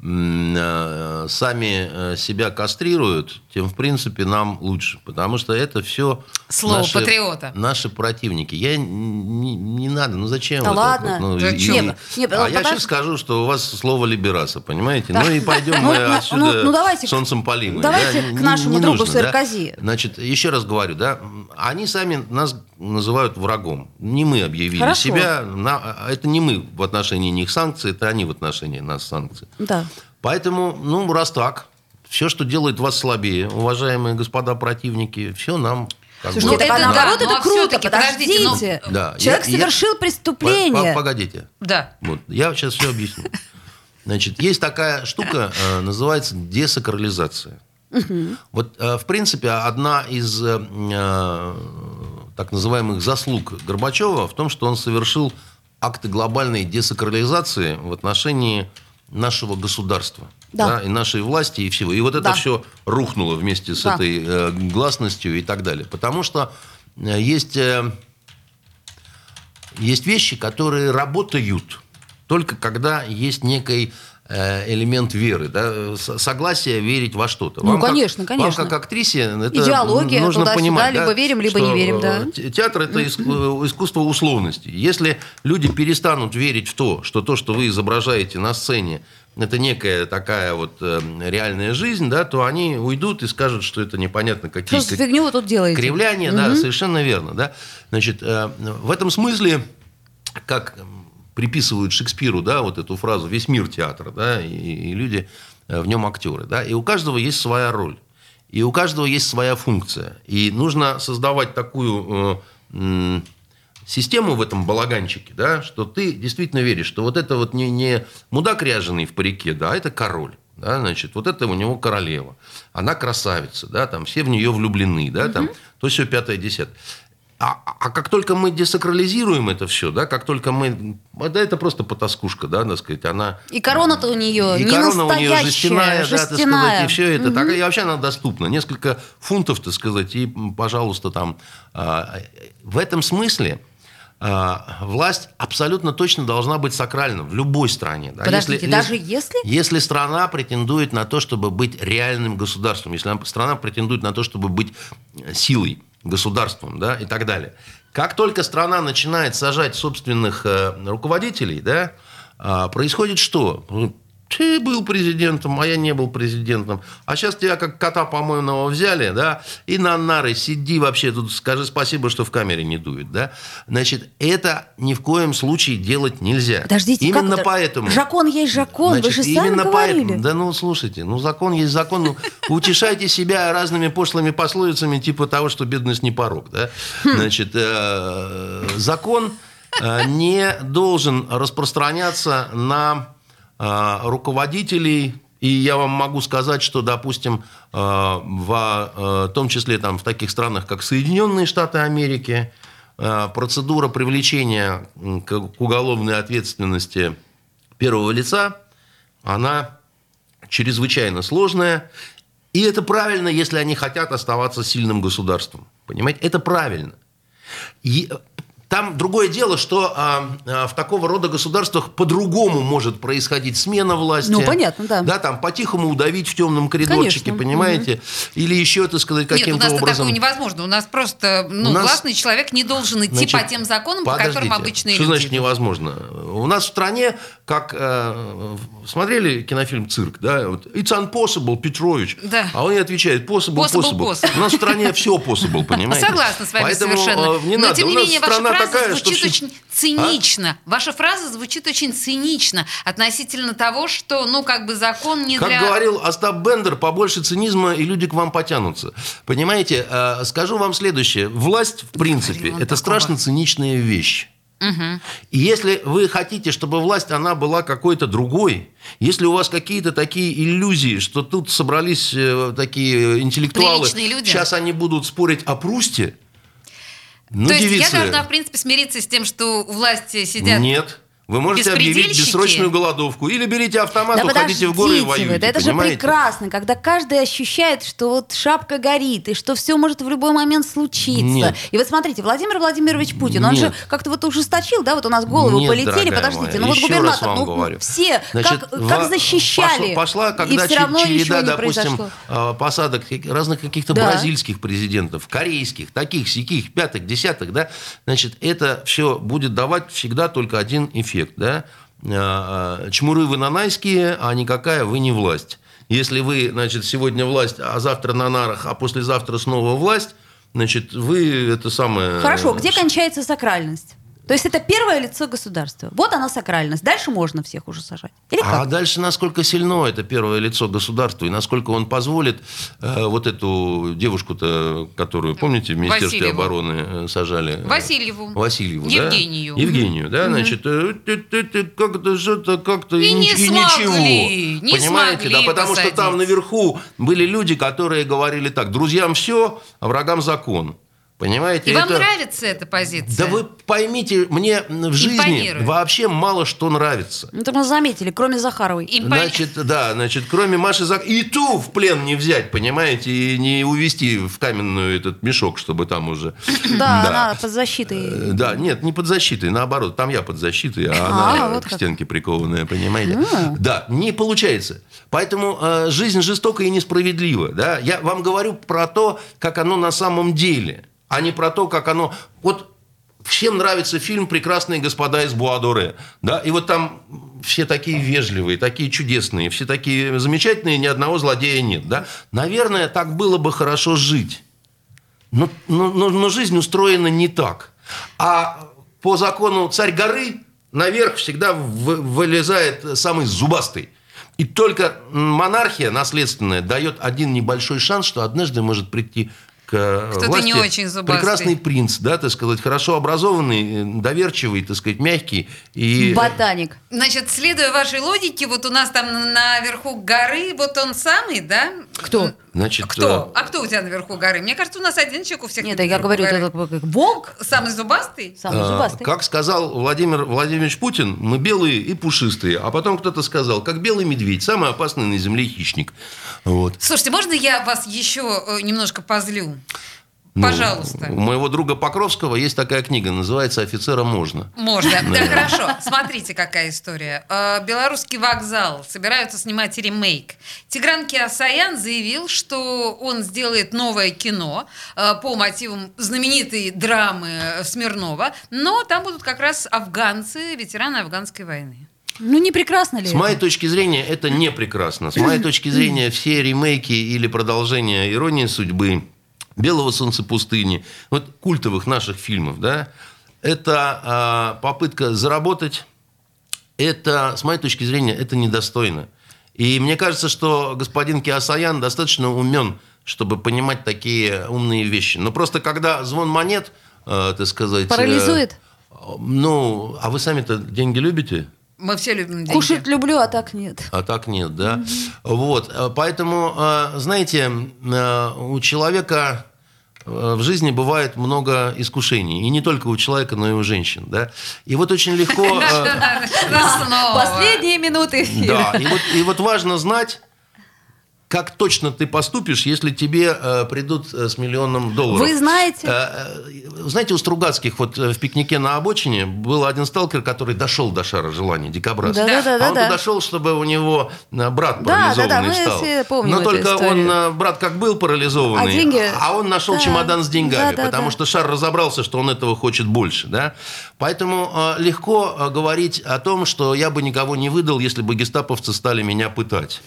сами э, себя кастрируют, тем, в принципе, нам лучше. Потому что это все Слово наши, патриота. наши противники. Я не, не надо, ну зачем? Да так ладно. Ну, Зачем? и- Нет, нет, а я подожди. сейчас скажу, что у вас слово либераса, понимаете? Так. Ну и пойдем Ну, мы ну, отсюда ну, ну, давайте к- солнцем полимы. давайте да? к Не- нашему не другу нужно, да? Саркози. Значит, еще раз говорю, да, они сами нас называют врагом. Не мы объявили Хорошо. себя. на- а это не мы в отношении них санкции, это они в отношении нас санкции. Да. Поэтому, ну, раз так, все, что делает вас слабее, уважаемые господа противники, все нам... Слушайте, Ну, это да, наоборот, ну, это а круто, всё-таки, подождите, ну- подождите. Да, Человек я- я- совершил По- преступление. по- Погодите. Да. Вот, я сейчас все объясню. Значит, есть такая штука, э, называется десакрализация. Вот, э, в принципе, одна из э, так называемых заслуг Горбачева в том, что он совершил акты глобальной десакрализации в отношении нашего государства. Да. и нашей власти, и всего. И вот это Да. все рухнуло вместе с Да. этой э, гласностью и так далее. Потому что э, есть... э, есть вещи, которые работают только когда есть некий элемент веры, да, согласие верить во что-то. Ну, как- конечно, конечно. Вам как актрисе это Идеология, нужно туда-сюда, понимать, либо да, верим, либо не верим, да. э, те- Театр это э, искусство условности. Если люди перестанут верить в то, что то, что вы изображаете на сцене, это некая такая вот э, реальная жизнь, да, то они уйдут и скажут, что это непонятно какие Что фигню вы тут делаете? Кривляние, да, совершенно верно. Да? Значит, э, в этом смысле, как приписывают Шекспиру, да, вот эту фразу «весь мир театр», да, и, и люди э, в нем актеры, да, и у каждого есть своя роль, и у каждого есть своя функция, и нужно создавать такую э, систему в этом балаганчике, да, что ты действительно веришь, что вот это вот не, не мудак ряженый в парике, да, а это король. Да, значит, вот это у него королева. Она красавица, да, там все в нее влюблены, да, там то все пятое, десятое. А, а как только мы десакрализируем это все, да, как только мы... Да, это просто потаскушка, да, так сказать, она... И корона-то у нее И не корона у нее настоящая, жестяная, да, так сказать, жестяная. и все это. Так, и вообще она доступна. Несколько фунтов, так сказать, и, пожалуйста, там... а, В этом смысле а, власть абсолютно точно должна быть сакральна в любой стране. да. Подождите, даже если? Если страна претендует на то, чтобы быть реальным государством, если страна претендует на то, чтобы быть э, силой, государством, да, и так далее. Как только страна начинает сажать собственных э, руководителей, да, а, происходит что? Ты был президентом, а я не был президентом. А сейчас тебя как кота помойного взяли, да, и на нары сиди вообще тут, скажи спасибо, что в камере не дует, да. Значит, это ни в коем случае делать нельзя. Подождите, как Именно это? поэтому... Закон есть закон, вы Значит, же сами именно говорили. поэтому- да ну, слушайте, ну закон есть закон. Ну, утешайте себя разными пошлыми пословицами, типа того, что бедность не порог. Да? Хм. Значит, э, закон э, не должен распространяться на руководителей. И я вам могу сказать, что, допустим, э, в э, том числе там, в таких странах, как Соединенные Штаты Америки, э, процедура привлечения к уголовной ответственности первого лица, она чрезвычайно сложная. И это правильно, если они хотят оставаться сильным государством. Понимаете? Это правильно. И, э, там другое дело, что а, а, в такого рода государствах по-другому может происходить смена власти. Ну, понятно, да. Да, там по-тихому удавить в темном коридорчике, Конечно, понимаете? Или еще, так сказать, Нет, у каким-то нас образом. такого невозможно. У нас просто, ну, У нас- властный человек не должен идти Значит, по тем законам, по которым обычные Что люди значит идут. невозможно? У нас в стране, как э, смотрели кинофильм «Цирк», да, вот, «It's impossible, Петрович», Да. а он не отвечает «possible, Possible, possible». possible. У нас в стране все possible, понимаете? Согласна с вами Поэтому, совершенно. э, не Но, надо. тем не менее, ваша страна фраза такая, что... звучит все- очень цинично. Ваша фраза звучит очень цинично относительно того, что, ну, как бы закон не Как для... говорил Остап Бендер, побольше цинизма, и люди к вам потянутся. Понимаете, э, скажу вам следующее. Власть, в принципе, это такого. страшно циничная вещь. И если вы хотите, чтобы власть, она была какой-то другой, если у вас какие-то такие иллюзии, что тут собрались э, такие интеллектуалы, сейчас они будут спорить о Прусте, ну, То есть девицы, я должна, в принципе, смириться с тем, что у власти сидят... Нет. Вы можете объявить бессрочную голодовку. Или берите автомат, Да уходите в горы и подождите вы, да это же прекрасно, когда каждый ощущает, что вот шапка горит, и что все может в любой момент случиться. Нет. И вот смотрите, Владимир Владимирович Путин, он же Нет. как-то вот ужесточил, да, вот у нас головы Нет, полетели, подождите, моя, ну вот губернатор, ну говорю. все, Значит, как, как защищали, Пошла, пошла и когда все че- равно череда, допустим, произошло. э, посадок разных каких-то Да. бразильских президентов, корейских, таких, сяких, пятых, десятых, да, значит, это все будет давать всегда только один эффект, да. Э, э, Чмуры вы нанайские, а никакая вы не власть. Если вы, значит, сегодня власть, а завтра на нарах, а послезавтра снова власть, значит, вы это самое... Хорошо, где кончается сакральность? То есть это первое лицо государства. Вот она сакральность. Дальше можно всех уже сажать. Или А как? дальше насколько сильно это первое лицо государства и насколько он позволит э, вот эту девушку-то, которую, помните, в Министерстве Васильеву. обороны э, сажали? Васильеву. Васильеву, да? Евгению. Евгению, да, значит, э, ты- ты- ты как-то что-то как-то И не нич- смогли, ничего. не Понимаете, смогли да, потому что там посадить. наверху были люди, которые говорили так, друзьям все, а врагам закон. Понимаете? И вам это- нравится эта позиция? Да вы поймите, мне в жизни Импонирует. вообще мало что нравится. Это мы заметили, кроме Захаровой. Импо- Значит, да, значит, кроме Маши Зак... И ту в плен не взять, понимаете, и не увести в каменную этот мешок, чтобы там уже... Да, Да. она под защитой. Э, Да, нет, не под защитой, наоборот, там я под защитой, а, А, она вот к стенке прикованная, понимаете? Да, не получается. Поэтому э, жизнь жестока и несправедлива. Да? Я вам говорю про то, как оно на самом деле, а не про то, как оно... Вот всем нравится фильм «Прекрасные господа из Буадоре». Да? И вот там все такие вежливые, такие чудесные, все такие замечательные, ни одного злодея нет. Да? Наверное, так было бы хорошо жить. Но, но, но- но жизнь устроена не так. А по закону царь горы наверх всегда вы- вылезает самый зубастый. И только монархия наследственная дает один небольшой шанс, что однажды может прийти к э, Кто-то власти не очень зубастый. прекрасный принц, да, так сказать, хорошо образованный, э, доверчивый, так сказать, мягкий. И... Ботаник. Значит, следуя вашей логике, вот у нас там наверху горы, вот он самый, да? Кто? Значит, Кто? э, А кто у тебя наверху горы? Мне кажется, у нас один человек у всех. Нет, наверху я говорю, горы. это как волк, Самый зубастый? самый А, зубастый. Как сказал Владимир Владимирович Путин, мы белые и пушистые. А потом кто-то сказал, как белый медведь, самый опасный на земле хищник. Вот. Слушайте, можно я вас еще э, немножко позлю? Ну, Пожалуйста. У моего друга Покровского есть такая книга, называется «Офицера можно». Можно. Да, хорошо. Смотрите, какая история. Э, Белорусский вокзал собираются снимать ремейк. Тигран Киасаян заявил, что он сделает новое кино э, по мотивам знаменитой драмы Смирнова, но там будут как раз афганцы, ветераны афганской войны. Ну, не прекрасно ли С это? моей точки зрения, это не прекрасно. С моей точки зрения, все ремейки или продолжения «Иронии судьбы», «Белого солнца пустыни», вот культовых наших фильмов, да, это а, попытка заработать, это, с моей точки зрения, это недостойно. И мне кажется, что господин Киасаян достаточно умен, чтобы понимать такие умные вещи. Но просто когда звон монет, э, так сказать... э, Парализует? ну, а вы сами-то деньги любите? Мы все любим деньги. Кушать люблю, а так нет. А так нет, да. Вот, э, поэтому, э, знаете, э, у человека в жизни бывает много искушений. И не только у человека, но и у женщин, да. И вот очень легко... Последние минуты. Да, и вот важно знать, как точно ты поступишь, если тебе э, придут э, с миллионом долларов. Вы знаете? Э, э, знаете, у Стругацких вот э, в пикнике на обочине был один сталкер, который дошел до шара желаний, дикобраз. Да-да-да-да-да. А он туда шел, чтобы у него брат Да, парализованный да-да, мы стал. все помним Но только историю. он, брат как был парализованный, А деньги- а он нашел Да. чемодан с деньгами, Да-да-да. потому что шар разобрался, что он этого хочет больше. Да? Поэтому э, легко говорить о том, что я бы никого не выдал, если бы гестаповцы стали меня пытать.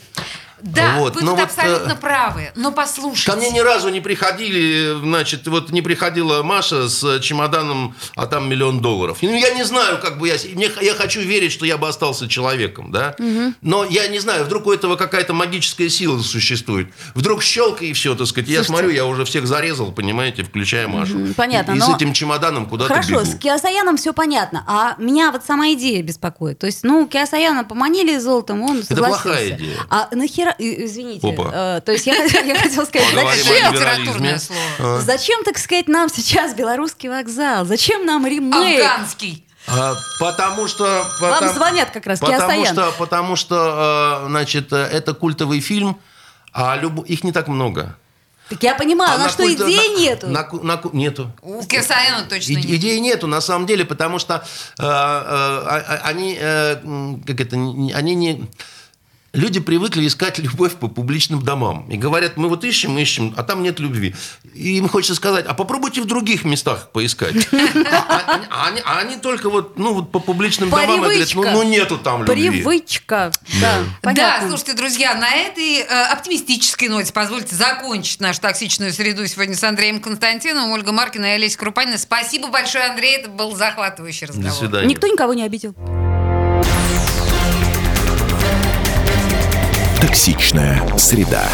Да, Вот, вы но тут вот, абсолютно э, правы. Но послушайте. Ко мне ни разу не приходили, значит, вот не приходила Маша с чемоданом, а там миллион долларов. Ну, я не знаю, как бы я... Мне, я хочу верить, что я бы остался человеком, да? Но я не знаю, вдруг у этого какая-то магическая сила существует. Вдруг щелка и все, так сказать. Я Слушайте. смотрю, я уже всех зарезал, понимаете, включая Машу. Мгм, понятно, И, и но- с этим чемоданом куда-то Хорошо, бегу. с Киосаяном все понятно. А меня вот сама идея беспокоит. То есть, ну, Киосаяна поманили золотом, он согласился. плохая идея. А нахера... и- Извините. Опа. э, то есть я, я хотела сказать, зачем, литературное слово. А. зачем, так сказать, нам сейчас белорусский вокзал? Зачем нам ремейк? Афганский. А, потому что... Вам потом- звонят как раз, Потому Киосаян. что, потому что, э, значит, э, это культовый фильм, а люб- их не так много. Так я понимаю, А на, что культ- идей на- нету. на на нету. У Кирсаяна точно нет. Идеи нету на самом деле, потому что э, э, а- а- они, э, как это, они не... Люди привыкли искать любовь по публичным домам. И говорят, мы вот ищем, ищем, а там нет любви. И им хочется сказать, а попробуйте в других местах поискать. А они- а они- а они только вот, ну, вот по публичным домам говорят, ну, ну нету там любви. Привычка. Да, слушайте, друзья, на этой э, оптимистической ноте позвольте закончить нашу токсичную среду сегодня с Андреем Константиновым, Ольга Маркина и Олеся Крупанина. Спасибо большое, Андрей, это был захватывающий разговор. До свидания. Никто никого не обидел. Токсичная среда.